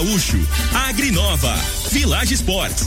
Gaúcho, Agrinova, Village Sports,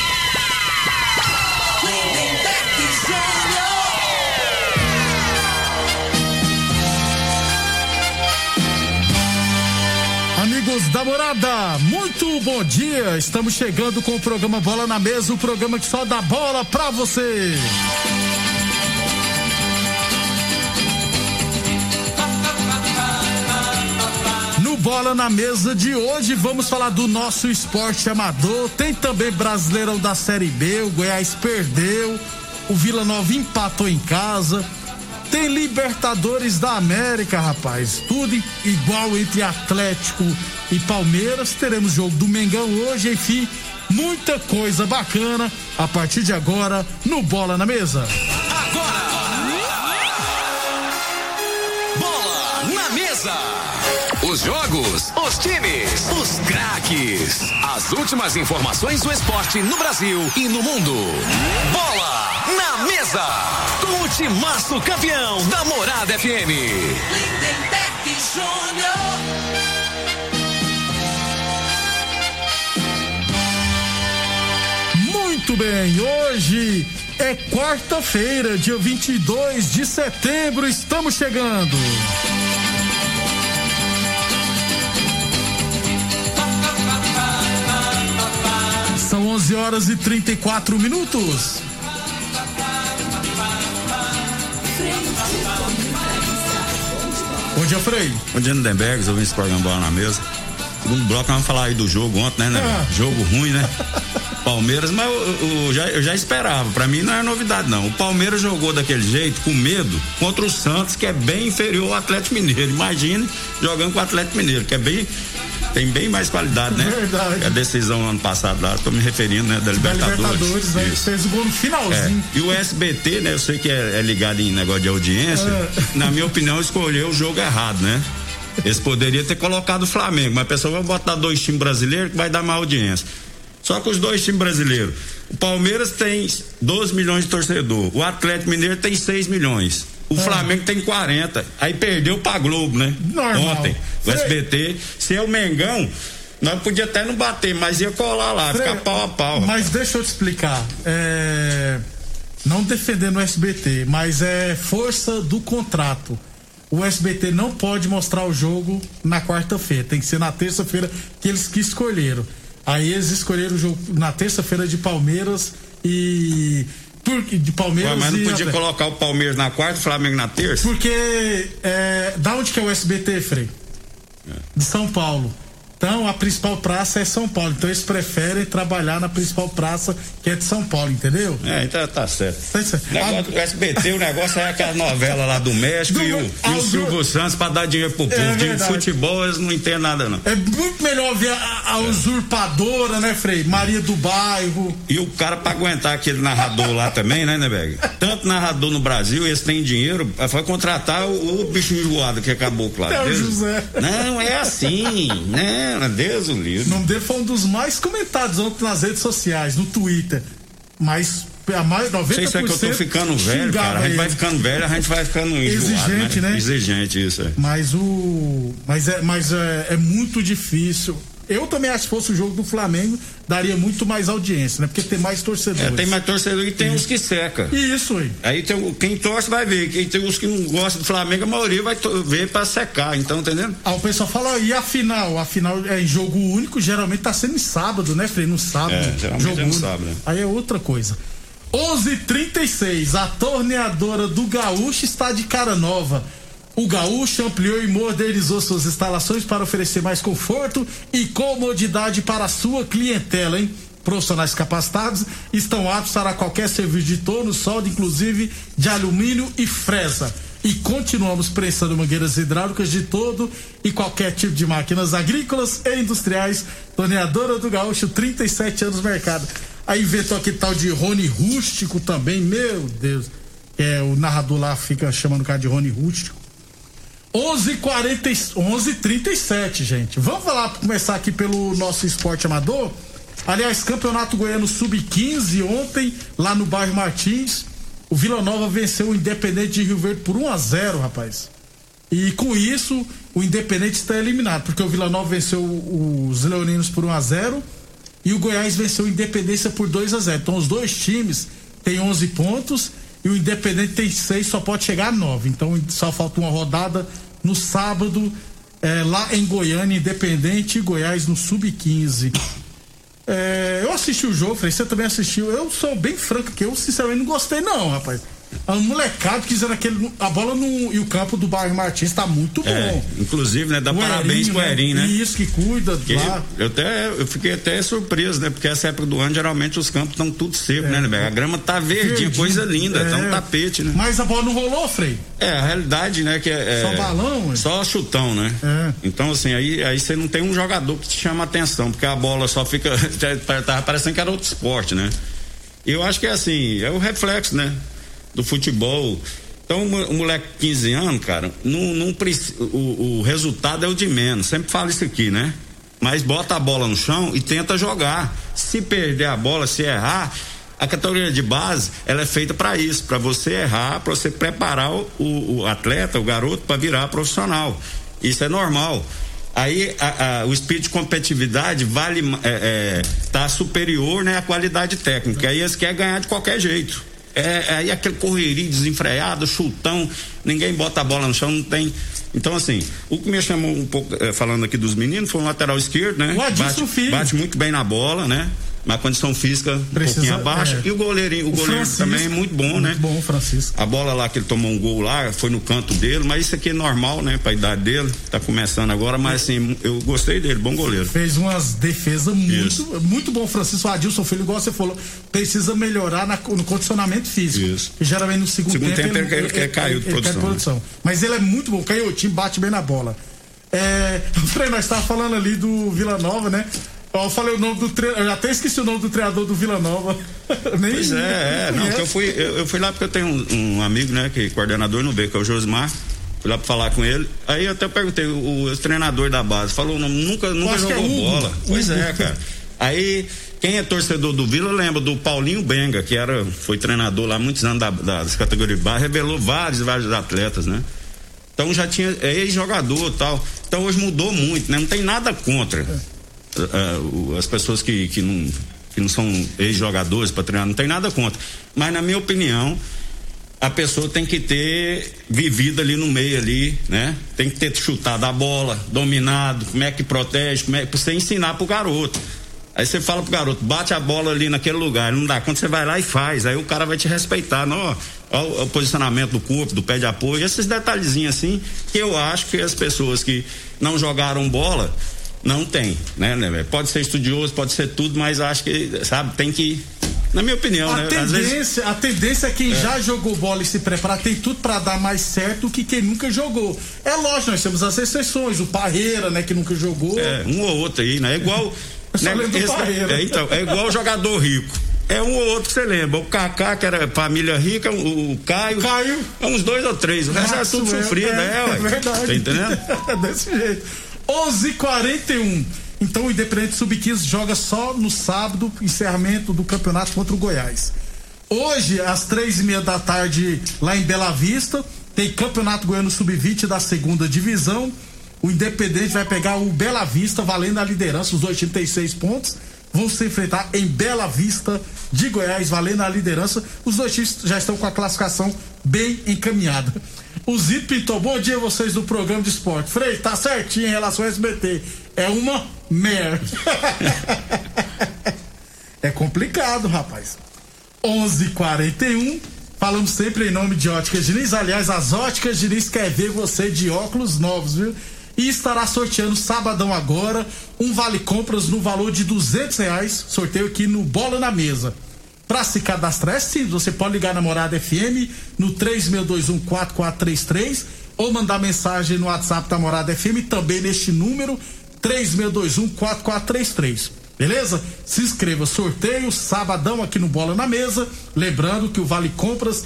Da morada, muito bom dia. Estamos chegando com o programa Bola na Mesa o programa que só dá bola pra você. No Bola na Mesa de hoje, vamos falar do nosso esporte amador. Tem também Brasileirão da Série B. O Goiás perdeu. O Vila Nova empatou em casa. Tem Libertadores da América, rapaz. Tudo igual entre Atlético e Palmeiras. Teremos jogo do Mengão hoje, enfim. Muita coisa bacana a partir de agora no Bola na Mesa. Bola Os jogos, os times, os craques. As últimas informações do esporte no Brasil e no mundo. Bola na mesa. Com o timaço campeão da Morada FM. Lindenberg Júnior. Muito bem, hoje é quarta-feira, dia 22 de setembro. Estamos chegando. São 11 horas e 34 minutos. Bom dia, Frei. Bom dia, Lindenberg, ouvindo esse programa Bola na Mesa. Segundo bloco, vamos falar aí do jogo ontem, né, né? Ah. Jogo ruim, né? Palmeiras, mas eu, eu já, eu já esperava. Pra mim não é novidade, não. O Palmeiras jogou daquele jeito, com medo, contra o Santos, que é bem inferior ao Atlético Mineiro. Imagine jogando com o Atlético Mineiro, que é bem. Tem bem mais qualidade, né? Verdade. A decisão ano passado lá, tô me referindo, né? Da Da Libertadores. Libertadores, né? Fez o gol no É. finalzinho. E o SBT, né? Eu sei que é, é ligado em negócio de audiência. É. Na minha opinião, escolheu o jogo errado, né? Eles poderiam ter colocado o Flamengo, mas a pessoa vai botar dois times brasileiros que vai dar mais audiência. Só que os dois times brasileiros. O Palmeiras tem 12 milhões de torcedor. O Atlético Mineiro tem 6 milhões. O Flamengo tem 40. Aí perdeu pra Globo, né? Normal. Ontem. O. SBT. Se é o Mengão, nós podia até não bater, mas ia colar lá, Frei, ficar pau a pau. Mas deixa eu te explicar. É, Não defendendo o SBT, mas é força do contrato. O SBT não pode mostrar o jogo na quarta-feira. Tem que ser na terça-feira que eles que escolheram. Aí eles escolheram o jogo na terça-feira de Palmeiras e. Por, de Palmeiras Ué, mas não podia colocar o Palmeiras na quarta, o Flamengo na terça? Porque é, da onde que é o SBT, Frei? De São Paulo. Então a principal praça é São Paulo. Então eles preferem trabalhar na principal praça que é de São Paulo, entendeu? É, então tá certo. Tá certo. O negócio do SBT, o negócio é aquela novela lá do México Do- e, o, e o Silvio Santos pra dar dinheiro pro povo. de verdade. futebol eles não entendem nada, não. É muito melhor ver a, a usurpadora, né, Frei? Maria do Bairro. E o cara pra aguentar aquele narrador lá também, né, Neberg? Tanto narrador no Brasil, eles têm dinheiro, foi contratar o, o bicho enjoado que acabou, claro. É o José. Não, é assim. Não, Deus o livre. O nome dele foi um dos mais comentados ontem nas redes sociais, no Twitter. Mas a mais 90% Não sei se é que eu tô ficando velho, cara. A gente vai ficando velho, a gente vai ficando enjoado, Exigente, né? Exigente, isso. É. Mas o. Mas é, mas é, é muito difícil Eu também acho que fosse o jogo do Flamengo, daria muito mais audiência, né? Porque tem mais torcedores. É, tem mais torcedor e tem uns que seca. Isso aí. Aí tem, quem torce vai ver. Quem tem os que não gostam do Flamengo, a maioria vai ver pra secar. Então, entendendo? Ah, o pessoal fala, e a final? A final é em jogo único, geralmente tá sendo em sábado, né, Frei? No sábado. É, geralmente jogo é no sábado, né? Aí é outra coisa. 11:36 a torneadora do Gaúcho está de cara nova. O Gaúcho ampliou e modernizou suas instalações para oferecer mais conforto e comodidade para a sua clientela, hein? Profissionais capacitados estão aptos para qualquer serviço de torno, solda, inclusive de alumínio e fresa. E continuamos prestando mangueiras hidráulicas de todo e qualquer tipo de máquinas agrícolas e industriais. Torneadora do Gaúcho, 37 anos no mercado. Aí inventou aquele tal de Rony Rústico também, meu Deus. É, o narrador lá fica chamando o cara de Rony Rústico. 11:40 11:37, gente. Vamos falar começar aqui pelo nosso esporte amador. Aliás, Campeonato Goiano Sub-15 ontem lá no bairro Martins, o Vila Nova venceu o Independente de Rio Verde por 1 a 0, rapaz. E com isso, o Independente está eliminado, porque o Vila Nova venceu os Leoninos por 1 a 0 e o Goiás venceu o Independência por 2 a 0. Então os dois times têm 11 pontos e o Independente tem 6, só pode chegar a 9. Então só falta uma rodada no sábado eh, lá em Goiânia, Independente e Goiás no Sub-15. É, eu assisti o jogo, falei, você também assistiu. Eu sou bem franco, que eu sinceramente não gostei, não, rapaz. A molecada quiseram aquele. A bola no, e o campo do bairro Martins tá muito bom. É, inclusive, né? Dá O parabéns Erinho, pro Erinho, né? Isso que cuida Porque lá. eu, até, eu fiquei até surpreso, né? Porque essa época do ano, geralmente os campos estão tudo seco, né, né? A grama tá verdinha, Verdinho. coisa linda, É. tá um tapete, né? Mas a bola não rolou, Frei. É, a realidade, né? Que é, Só é- balão, ué? Só chutão, né? É. Então, assim, aí, aí você não tem um jogador que te chama atenção, porque a bola só fica. Tava parecendo que era outro esporte, né? Eu acho que é assim, é o reflexo, né? Do futebol. Então, o moleque de 15 anos, cara, não, não o, o resultado é o de menos. Sempre falo isso aqui, né? Mas bota a bola no chão e tenta jogar. Se perder a bola, se errar, a categoria de base, ela é feita para isso, para você errar, para você preparar o, o- o atleta, o garoto, para virar profissional. Isso é normal. Aí a- a- o espírito de competitividade vale é, é, tá superior né, à qualidade técnica. Aí eles querem ganhar de qualquer jeito. É, aí aquele correria desenfreado, chutão, ninguém bota a bola no chão, não tem. Então, assim, o que me chamou um pouco, eh, falando aqui dos meninos, foi um lateral esquerdo, né? O Adilson bate, Filho. bate muito bem na bola, né? Mas a condição física um Precisa, pouquinho abaixo. é. E o goleirinho, o, goleiro Francisco, também é muito bom, né? Muito bom, Francisco. A bola lá que ele tomou um gol lá, foi no canto dele, mas isso aqui é normal, né? Pra idade dele, tá começando agora, mas assim, eu gostei dele, bom goleiro. Fez umas defesas muito, Isso. muito bom, Francisco Adilson Filho, igual você falou, precisa melhorar na- no condicionamento físico. Isso. E geralmente no segundo, Segundo tempo, tempo ele quer- quer cair de ele quer produção, Mas ele é muito bom, canhotinho, bate bem na bola. É, Frei, nós estávamos falando ali do Vila Nova, né? Ó, Eu falei o nome do treinador, eu até esqueci o nome do treinador do Vila Nova. Nem, Pois é, é, não, eu fui, eu, eu fui lá porque eu tenho um, um amigo, né, que é coordenador no B, que é o Josmar. Fui lá pra falar com ele. Aí eu até perguntei, o, o treinador da base falou, não, nunca, nunca acho é jogou Hugo. bola. Pois Hugo. é, cara. Aí, quem é torcedor do Vila lembra do Paulinho Benga, que era, foi treinador lá muitos anos da, da- das categorias de base, revelou vários, vários atletas, né? Então já tinha é ex-jogador e tal. Então hoje mudou muito, né? Não tem nada contra o- as pessoas que, que, não, que não são ex-jogadores para treinar, não tem nada contra. Mas na minha opinião, a pessoa tem que ter vivido ali no meio ali, né? Tem que ter chutado a bola, dominado, como é que protege, como é pra você ensinar pro garoto. Aí você fala pro garoto, bate a bola ali naquele lugar, não dá. Quando você vai lá e faz, aí o cara vai te respeitar, não, ó o, o posicionamento do corpo, do pé de apoio, esses detalhezinhos assim, que eu acho que as pessoas que não jogaram bola não tem, né, né? Pode ser estudioso, pode ser tudo, mas acho que, sabe, tem que, na minha opinião, A né? Às vezes tendência, a tendência é quem já jogou bola e se preparar tem tudo pra dar mais certo que quem nunca jogou. É lógico, nós temos as exceções, o Parreira, né, que nunca jogou. É, um ou outro aí, né? É igual. Do Parreira. é, então, é igual jogador rico. É um ou outro que você lembra. O Kaká, que era família rica, o, o Caio. Caio. É uns dois ou três. O resto é tudo sofrido, é, né, ué? É verdade. Tá entendendo? É Desse jeito. 11:41. Então o Independente Sub-15 joga só no sábado, encerramento do campeonato contra o Goiás. Hoje, às três e meia da tarde, lá em Bela Vista, tem Campeonato Goiano Sub-20 da segunda divisão. O Independente vai pegar o Bela Vista, valendo a liderança. Os dois times têm seis pontos. Vão se enfrentar em Bela Vista de Goiás, valendo a liderança. Os dois times já estão com a classificação bem encaminhada. O Zito pintou, bom dia vocês do programa de esporte. Frei, tá certinho em relação ao SBT. É uma merda. é complicado, rapaz. 11:41 Falamos sempre em nome de Óticas Diniz. Aliás, as Óticas Diniz quer ver você de óculos novos, viu? E estará sorteando sabadão agora um vale compras no valor de duzentos reais. Sorteio aqui no Bola na Mesa. Para se cadastrar é simples, você pode ligar na Morada FM no 36214433 ou mandar mensagem no WhatsApp da Morada FM também neste número 36214433. Beleza? Se inscreva, sorteio, sabadão aqui no Bola na Mesa. Lembrando que o Vale Compras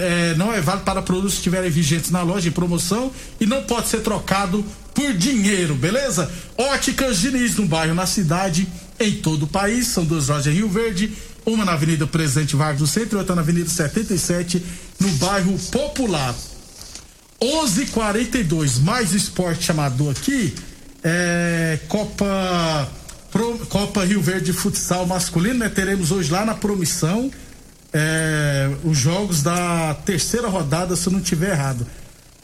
é, não é válido para produtos que estiverem vigentes na loja em promoção e não pode ser trocado por dinheiro, beleza? Óticas Diniz, no bairro, na cidade, em todo o país. São duas lojas em Rio Verde, uma na Avenida Presidente Vargas do Centro e outra na Avenida 77, no bairro Popular. 11:42 mais esporte chamador aqui. É, Copa Pro, Copa Rio Verde Futsal Masculino, né? Teremos hoje lá na Promissão é, os jogos da terceira rodada, se eu não tiver errado.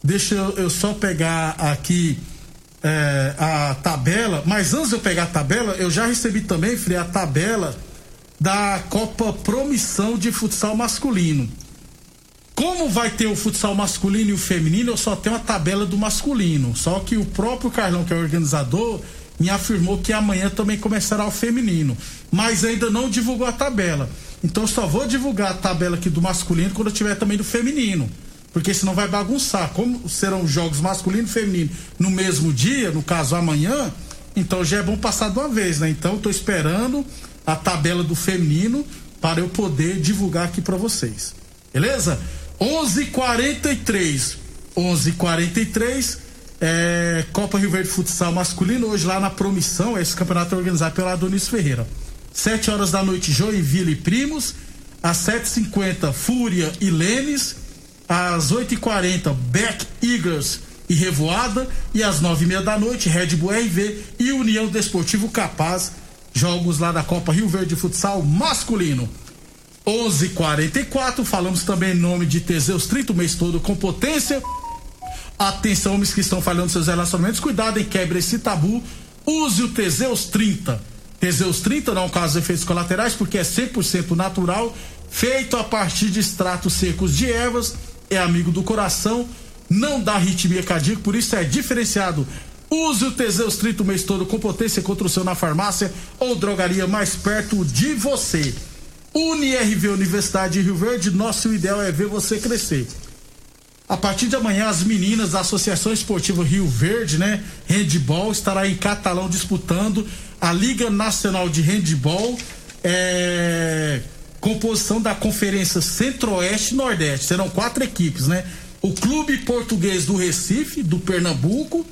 Deixa eu, eu só pegar aqui é, a tabela, mas antes de eu pegar a tabela, eu já recebi também, Frei, a tabela da Copa Promissão de Futsal Masculino. Como vai ter o futsal masculino e o feminino, eu só tenho a tabela do masculino. Só que o próprio Carlão, que é o organizador, me afirmou que amanhã também começará o feminino, mas ainda não divulgou a tabela. Então eu só vou divulgar a tabela aqui do masculino quando eu tiver também do feminino. Porque senão vai bagunçar. Como serão os jogos masculino e feminino no mesmo dia, no caso amanhã, então já é bom passar de uma vez, né? Então estou esperando a tabela do feminino para eu poder divulgar aqui para vocês. Beleza? 11:43. 11:43 é, Copa Rio Verde Futsal Masculino, hoje lá na Promissão, esse campeonato é organizado pela Adonis Ferreira. Sete horas da noite, Joinville e Primos. Às 7h50, Fúria e Lênis. Às 8h40, Beck Eagles e Revoada. E às nove e meia da noite, Red Bull RV e União Desportivo Capaz. Jogos lá da Copa Rio Verde Futsal Masculino. 11:44 falamos também em nome de Teseus 30 o mês todo com potência Atenção, homens que estão falhando seus relacionamentos, cuidado e quebre esse tabu. Use o Teseus 30. Teseus 30 não causa efeitos colaterais porque é 100% natural, feito a partir de extratos secos de ervas, é amigo do coração, não dá arritmia cardíaca, por isso é diferenciado. Use o Teseus 30 o mês todo com potência contra o seu na farmácia ou drogaria mais perto de você. UniRV Universidade de Rio Verde, nosso ideal é ver você crescer. A partir de amanhã, as meninas da Associação Esportiva Rio Verde, né? Handball, estará em Catalão disputando a Liga Nacional de Handball. É, composição da Conferência Centro-Oeste e Nordeste. Serão quatro equipes, né? O Clube Português do Recife, do Pernambuco,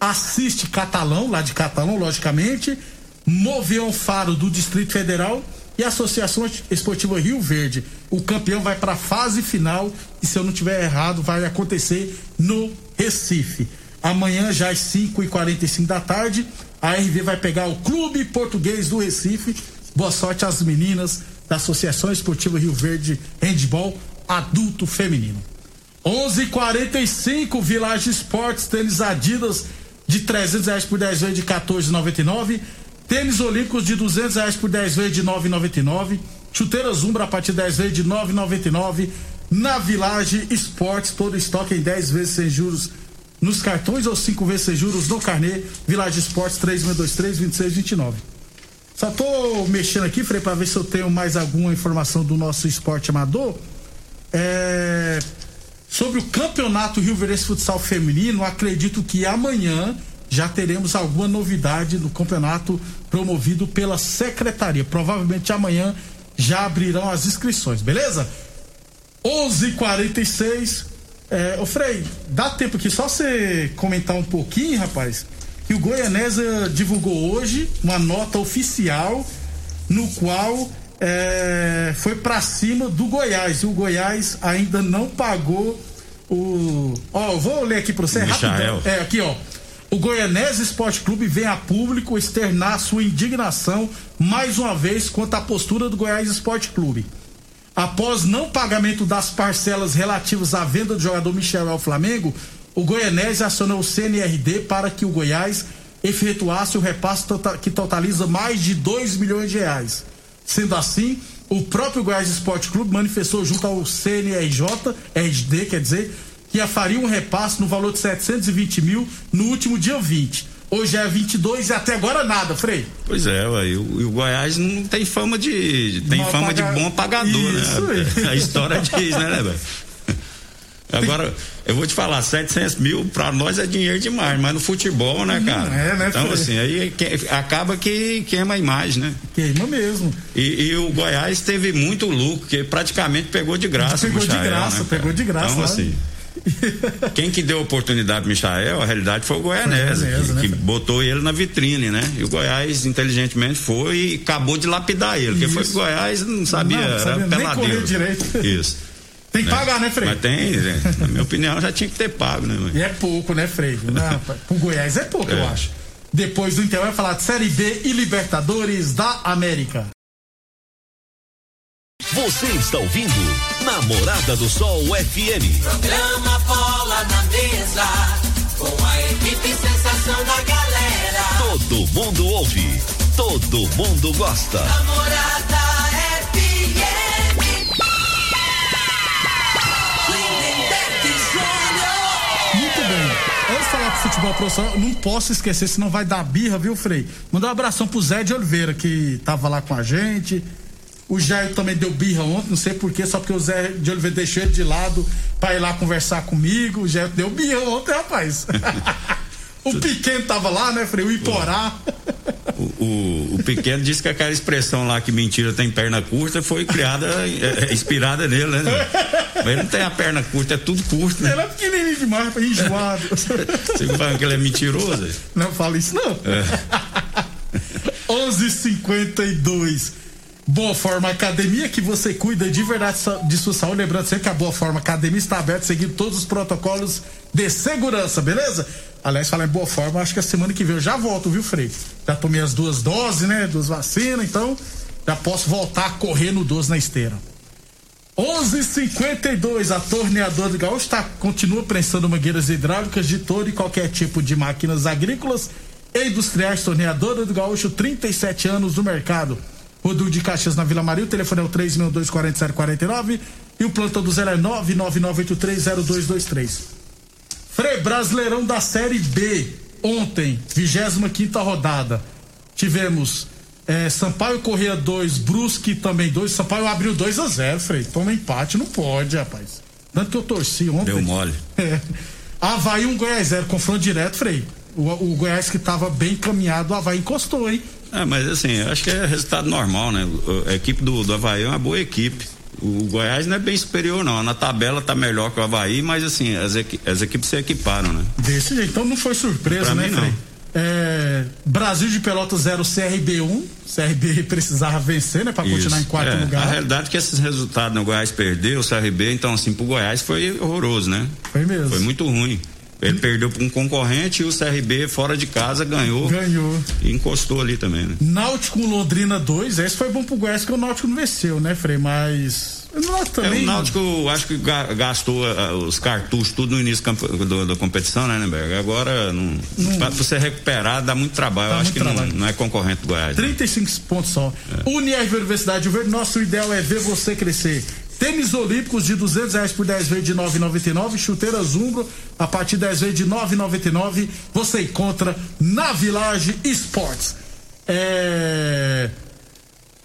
assiste Catalão, lá de Catalão, logicamente, Moveão Faro do Distrito Federal e a Associação Esportiva Rio Verde. O campeão vai para a fase final e se eu não tiver errado, vai acontecer no Recife. Amanhã, já às 5 e 45 da tarde, a RV vai pegar o Clube Português do Recife. Boa sorte às meninas da Associação Esportiva Rio Verde Handball Adulto Feminino. 11:45 Village Esportes tênis Adidas de 300 reais por 10 vezes de 14,99 Tênis olímpicos de duzentos reais por 10 vezes de nove noventa Chuteiras Umbra a partir de 10 vezes de nove noventa Na Village Esportes, todo estoque em 10 vezes sem juros nos cartões ou cinco vezes sem juros no carnê. Village Esportes 3623 2629. Só tô mexendo aqui, Frei, para ver se eu tenho mais alguma informação do nosso esporte amador. É... Sobre o campeonato Rio Verde Futsal Feminino, acredito que amanhã já teremos alguma novidade no campeonato promovido pela secretaria. Provavelmente amanhã já abrirão as inscrições, beleza? 11:46. É, ô Frei, dá tempo aqui só você comentar um pouquinho, rapaz, que o Goianésia divulgou hoje uma nota oficial no qual é, foi para cima do Goiás. E o Goiás ainda não pagou o. Ó, vou ler aqui para você Michael. rapidão. É, aqui, ó. o Goianese Esporte Clube vem a público externar sua indignação mais uma vez quanto à postura do Goiás Esporte Clube. Após não pagamento das parcelas relativas à venda do jogador Michel ao Flamengo, o Goianese acionou o CNRD para que o Goiás efetuasse o repasse tota- que totaliza mais de 2 milhões de reais. Sendo assim, o próprio Goiás Esporte Clube manifestou junto ao CNRJ, RD, quer dizer, que faria um repasse no valor de 720 mil no último dia 20. Hoje é 22 e até agora nada, Frei. Pois é, ué, e o, o Goiás não tem fama de. tem Mal fama paga- de bom pagador, Isso né? aí. A história diz, né, né, velho? Agora, eu vou te falar, 700 mil pra nós é dinheiro demais, mas no futebol, né, cara? é, né, Então, assim, aí que- acaba que queima a imagem, né? Queima mesmo. E, e o Goiás teve muito lucro, porque praticamente pegou de graça Pegou o de Michael, graça, né, pegou de graça Então, lá. assim. Quem que deu oportunidade pro Michael, a realidade foi o Goianese, que, né, que botou ele na vitrine, né? E o Goiás, inteligentemente, foi e acabou de lapidar ele, porque foi que o Goiás não sabia, Não, sabia era nem peladeiro. correr direito. Isso. Tem que pagar, né, Frei? Mas tem, né? na minha opinião, já tinha que ter pago, né? mãe? E é pouco, né, Frei? Não, pro Goiás é pouco, eu É. acho. Depois do Inter vai falar de Série B e Libertadores da América. Você está ouvindo Namorada do Sol FM. Programa Bola na Mesa, com a equipe sensação da galera. Todo mundo ouve, todo mundo gosta. Namorada Antes de falar de futebol profissional, não posso esquecer, senão vai dar birra, viu, Frei? Mandar um abração pro Zé de Oliveira, que tava lá com a gente. O Jair também deu birra ontem, não sei porquê, só porque o Zé de Oliveira deixou ele de lado pra ir lá conversar comigo. O Jair deu birra ontem, rapaz. o pequeno tava lá, né, Frei? O Iporá. O, o, o pequeno disse que aquela expressão lá que mentira tem perna curta foi criada, é, é, inspirada nele, né? Mas ele não tem a perna curta, é tudo curto, né? Ele é pequenininho demais, rapaz, enjoado. Você fala que ele é mentiroso? Não fala isso, não. É. 11:52. Boa Forma Academia, que você cuida de verdade de sua saúde. Lembrando sempre que a Boa Forma Academia está aberta, seguindo todos os protocolos de segurança, beleza? Aliás, falar em Boa Forma, acho que a semana que vem eu já volto, viu, Frei? Já tomei as duas doses, né? Duas vacinas, então já posso voltar a correr no 12 na esteira. 11:52 a torneadora do Gaúcho tá, continua prensando mangueiras hidráulicas de todo e qualquer tipo de máquinas agrícolas e industriais. Torneadora do Gaúcho, 37 anos no mercado. Rodul de Caxias na Vila Maria, o telefone é o 3624749 e o plantão do zero é 999830223. Frei Brasileirão da Série B. Ontem, 25 rodada. Tivemos é, Sampaio Correia 2, Brusque também 2. Sampaio abriu 2 a 0 Frei. Toma empate, não pode, rapaz. Tanto que eu torci ontem. Deu mole. É. Havaí 1 Goiás 0, confronto direto, Frei. O, o Goiás que tava bem encaminhado, o Havaí encostou, hein? É, mas assim, eu acho que é resultado normal, né? A equipe do, do Havaí é uma boa equipe. O Goiás não é bem superior, não. Na tabela tá melhor que o Havaí, mas assim, as, equi- as equipes se equiparam, né? Desse jeito. Então não foi surpresa, Pra né, mim, Frei? É, Brasil de Pelotas 0, CRB 1. CRB precisava vencer, né? Pra continuar em Isso. quarto É, lugar. A realidade é que esses resultados no Goiás perdeu, o CRB, então assim, pro Goiás foi horroroso, né? Foi mesmo. Foi muito ruim. Ele perdeu para um concorrente e o CRB fora de casa ganhou. Ganhou. E encostou ali também, né? Náutico Londrina 2. Esse foi bom pro Goiás que o Náutico não venceu, né, Frei? Mas. Náutico É, também. o Náutico, acho que ga- gastou ah, os cartuchos tudo no início do- da competição, né, Nemberg? Agora, não, pra você recuperar, dá muito trabalho. Dá Eu acho que não, não é concorrente do Goiás. né? 35 pontos só. Unirv Universidade Verde, nosso ideal é ver você crescer. Tênis Olímpicos de 200 reais por 10 vezes de 9,99. Chuteiras Umbro a partir de 10 vezes de 9,99. Você encontra na Village Esportes. É...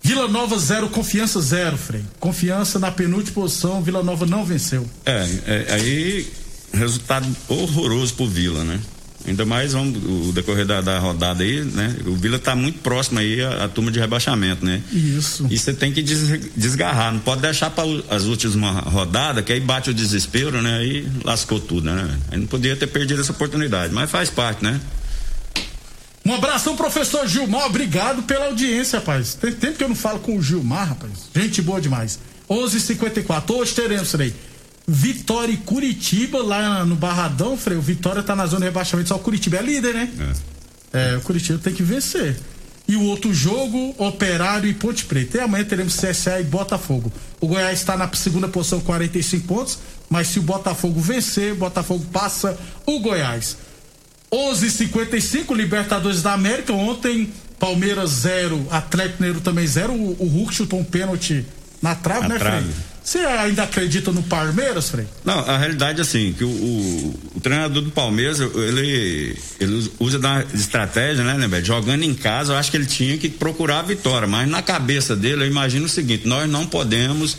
Vila Nova zero, confiança zero, Frei. Confiança na penúltima posição, Vila Nova não venceu. É, é, aí resultado horroroso pro Vila, né? Ainda mais vamos, o decorrer da, da rodada aí, né? O Vila tá muito próximo aí à, à turma de rebaixamento, né? Isso. E você tem que des- desgarrar, não pode deixar para as últimas rodadas, que aí bate o desespero, né? Aí lascou tudo, né? Aí não podia ter perdido essa oportunidade, mas faz parte, né? Um abração, professor Gilmar. Obrigado pela audiência, rapaz. Tem tempo que eu não falo com o Gilmar, rapaz. Gente boa demais. 11:54. Hoje teremos, Frei. Vitória e Curitiba lá no Barradão, Frei. O Vitória tá na zona de rebaixamento, só o Curitiba é líder, né? É. o Curitiba tem que vencer. E o outro jogo, Operário e Ponte Preta. E amanhã teremos CSA e Botafogo. O Goiás está na segunda posição, 45 pontos. Mas se o Botafogo vencer, o Botafogo passa o Goiás. 11:55 Libertadores da América. Ontem, Palmeiras 0, Atlético Mineiro também 0. O, o Hulk chutou um pênalti na trave, Na né, trave. Frei? Você ainda acredita no Palmeiras, Frei? Não, a realidade é assim, que o, o- o treinador do Palmeiras, ele, ele usa da estratégia, né, né? Jogando em casa, eu acho que ele tinha que procurar a vitória, mas na cabeça dele, eu imagino o seguinte, nós não podemos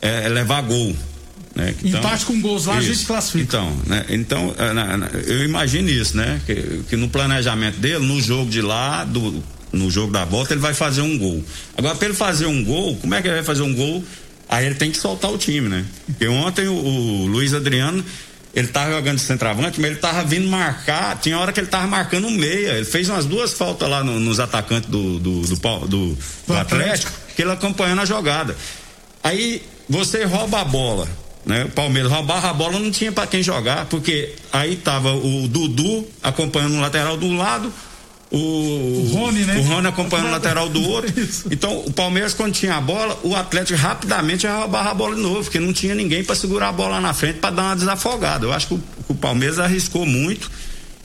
é, levar gol. Né? Empate com gols lá, a gente classifica. Então, né? Então, é, eu imagino isso, né? Que, que no planejamento dele, no jogo de lá, do, no jogo da volta, ele vai fazer um gol. Agora, para ele fazer um gol, como é que ele vai fazer um gol? Aí ele tem que soltar o time, né? Porque ontem o, o Luiz Adriano, ele tava jogando de centroavante, mas ele tava vindo marcar, tinha hora que ele tava marcando um meia. Ele fez umas duas faltas lá no- nos atacantes do, do, do, do- do Atlético. que ele acompanhando a jogada. Aí você rouba a bola, né? O Palmeiras roubava a bola, não tinha para quem jogar, porque aí tava o Dudu acompanhando o lateral do lado, o, Rony, né? o Rony acompanhando o lateral do outro. Então, o Palmeiras, quando tinha a bola, o Atlético rapidamente roubava a bola de novo, porque não tinha ninguém para segurar a bola lá na frente para dar uma desafogada. Eu acho que o, o Palmeiras arriscou muito.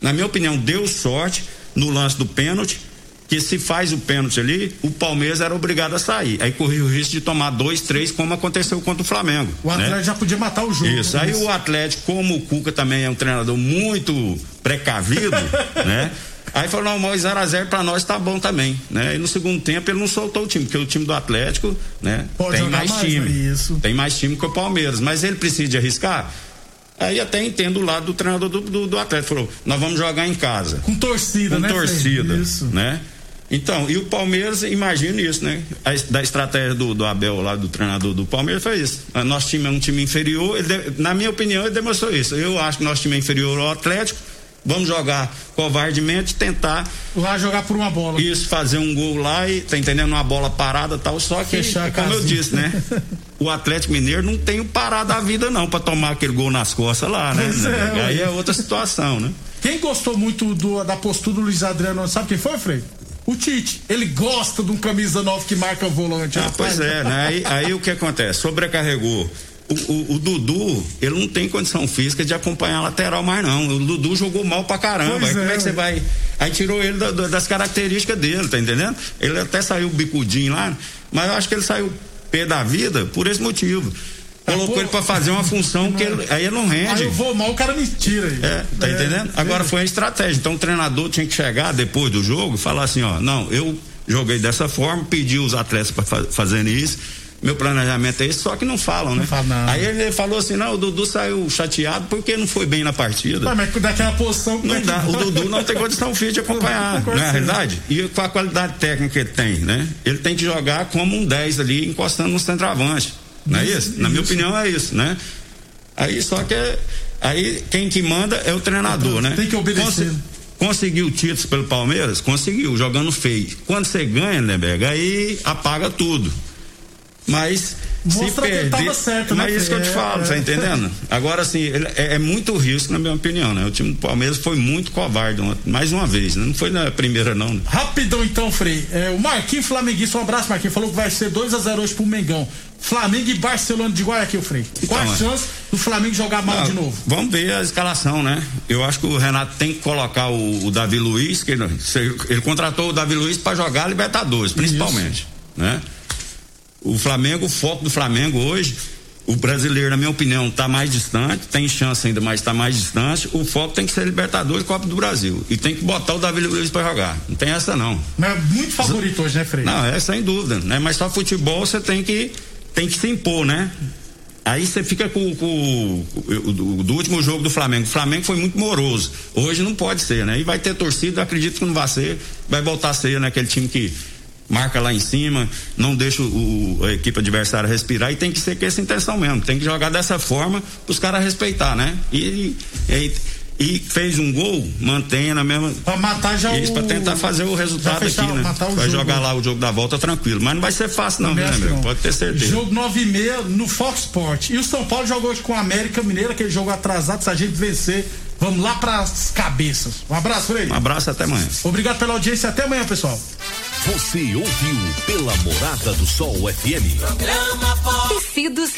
Na minha opinião, deu sorte no lance do pênalti, que se faz o pênalti ali, o Palmeiras era obrigado a sair. Aí corria o risco de tomar dois, três, como aconteceu contra o Flamengo. O né? Atlético já podia matar o jogo. Isso. Aí o Atlético, como o Cuca também é um treinador muito precavido, né? Aí falou, não, mas 0x0 pra nós tá bom também, né? E no segundo tempo ele não soltou o time, porque o time do Atlético, né? Pode tem mais, mais, time. né? Isso. Tem mais time que o Palmeiras, mas ele precisa de arriscar. Aí até entendo o lado do treinador do, do, do Atlético. Falou, nós vamos jogar em casa Com torcida, com né? Frei? torcida, Isso. né? Então, e o Palmeiras, imagina isso, né? A, da estratégia do, do Abel lá, do treinador do Palmeiras, foi isso. Nosso time é um time inferior, ele na minha opinião, ele demonstrou isso. Eu acho que nosso time é inferior ao Atlético, vamos jogar covardemente, tentar Lá jogar por uma bola. isso, fazer um gol lá e, tá entendendo? Uma bola parada e tal, só que, Fechar a como eu disse, né? O Atlético Mineiro não tem o parar da vida não, pra tomar aquele gol nas costas lá, né? É. Aí é outra situação, né? Quem gostou muito do- da postura do Luiz Adriano, sabe quem foi, Frei? O Tite. Ele gosta de um camisa 9 que marca volante. Ah, rapaz. pois é, né? Aí, aí o que acontece? Sobrecarregou. O, o- o Dudu, ele não tem condição física de acompanhar a lateral mais não. O Dudu jogou mal pra caramba. Pois Aí como é, é que você vai. Aí tirou ele da- da- das características dele, tá entendendo? Ele até saiu bicudinho lá, mas eu acho que ele saiu pé da vida por esse motivo. Colocou pô, ele pra fazer uma função que ele, aí ele não Aí rende. eu vou mal, o cara me tira aí. É, tá entendendo? Agora foi a estratégia. Então o treinador tinha que chegar depois do jogo e falar assim, ó, não, eu joguei dessa forma, pedi os atletas para fa fazerem isso. Meu planejamento é esse, só que não falam, né? Não fala nada. Aí ele falou assim, não, o Dudu saiu chateado porque não foi bem na partida. Ué, mas daquela posição. é Não que dá, o? Dudu não tem condição física de acompanhar, Concordo não é a realidade? E com a qualidade técnica que ele tem, né? Ele tem que jogar como um 10 ali, encostando no centroavante. Não é isso? Na minha isso. opinião é isso, né? Aí só que aí quem que manda é o treinador, né? Tem que obedecer. Conse- Conseguiu títulos pelo Palmeiras? Conseguiu, jogando feio. Quando você ganha, Lindenberg, aí apaga tudo. Mas Mostra se perder, certo, né, mas isso que eu te falo, É, tá é. entendendo? Agora assim, é, é muito risco na minha opinião, né? O time do Palmeiras foi muito covarde ontem, mais uma vez, né? não foi na primeira não. né? Rapidão então, Frei. É, o Marquinhos Flamenguista, um abraço, Marquinhos. Falou que vai ser 2x0 hoje pro Mengão. Flamengo e Barcelona de Guayaquil, Frei. Qual a Então, é. chance do Flamengo jogar mal Ah, de novo? Vamos ver a escalação, né? Eu acho que o Renato tem que colocar o, o Davi Luiz, que ele, ele contratou o Davi Luiz para jogar a Libertadores, principalmente, né? O Flamengo, o foco do Flamengo hoje, o brasileiro, na minha opinião, está mais distante, tem chance ainda, mas está mais distante. O foco tem que ser Libertadores e Copa do Brasil. E tem que botar o Davi Luiz para jogar. Não tem essa não. Mas é muito favorito hoje, né, Frei? Não, é sem dúvida, né? Mas só futebol você tem que tem que se impor, né? Aí você fica com, com o- o- do, do último jogo do Flamengo. O Flamengo foi muito moroso. Hoje não pode ser, né? E vai ter torcida, acredito que não vai ser. Vai voltar a ser, né? Aquele time que marca lá em cima, não deixa o, a equipe adversária respirar e tem que ser com essa intenção mesmo. Tem que jogar dessa forma para os caras respeitar, né? E, e, e fez um gol, mantenha na mesma. Pra matar já Isso, o. pra tentar fazer o resultado aqui, né? Vai jogo. jogar lá o jogo da volta tranquilo. Mas não vai ser fácil, não, Também viu, né, meu? não. Pode ter certeza. Jogo 9 e meia no Fox Sport. E o São Paulo jogou hoje com a América Mineira, aquele jogo atrasado. Se a gente vencer, vamos lá pras cabeças. Um abraço, Freire. Um abraço até amanhã. Obrigado pela audiência. Até amanhã, pessoal. Você ouviu pela Morada do Sol FM. Programa. Tecidos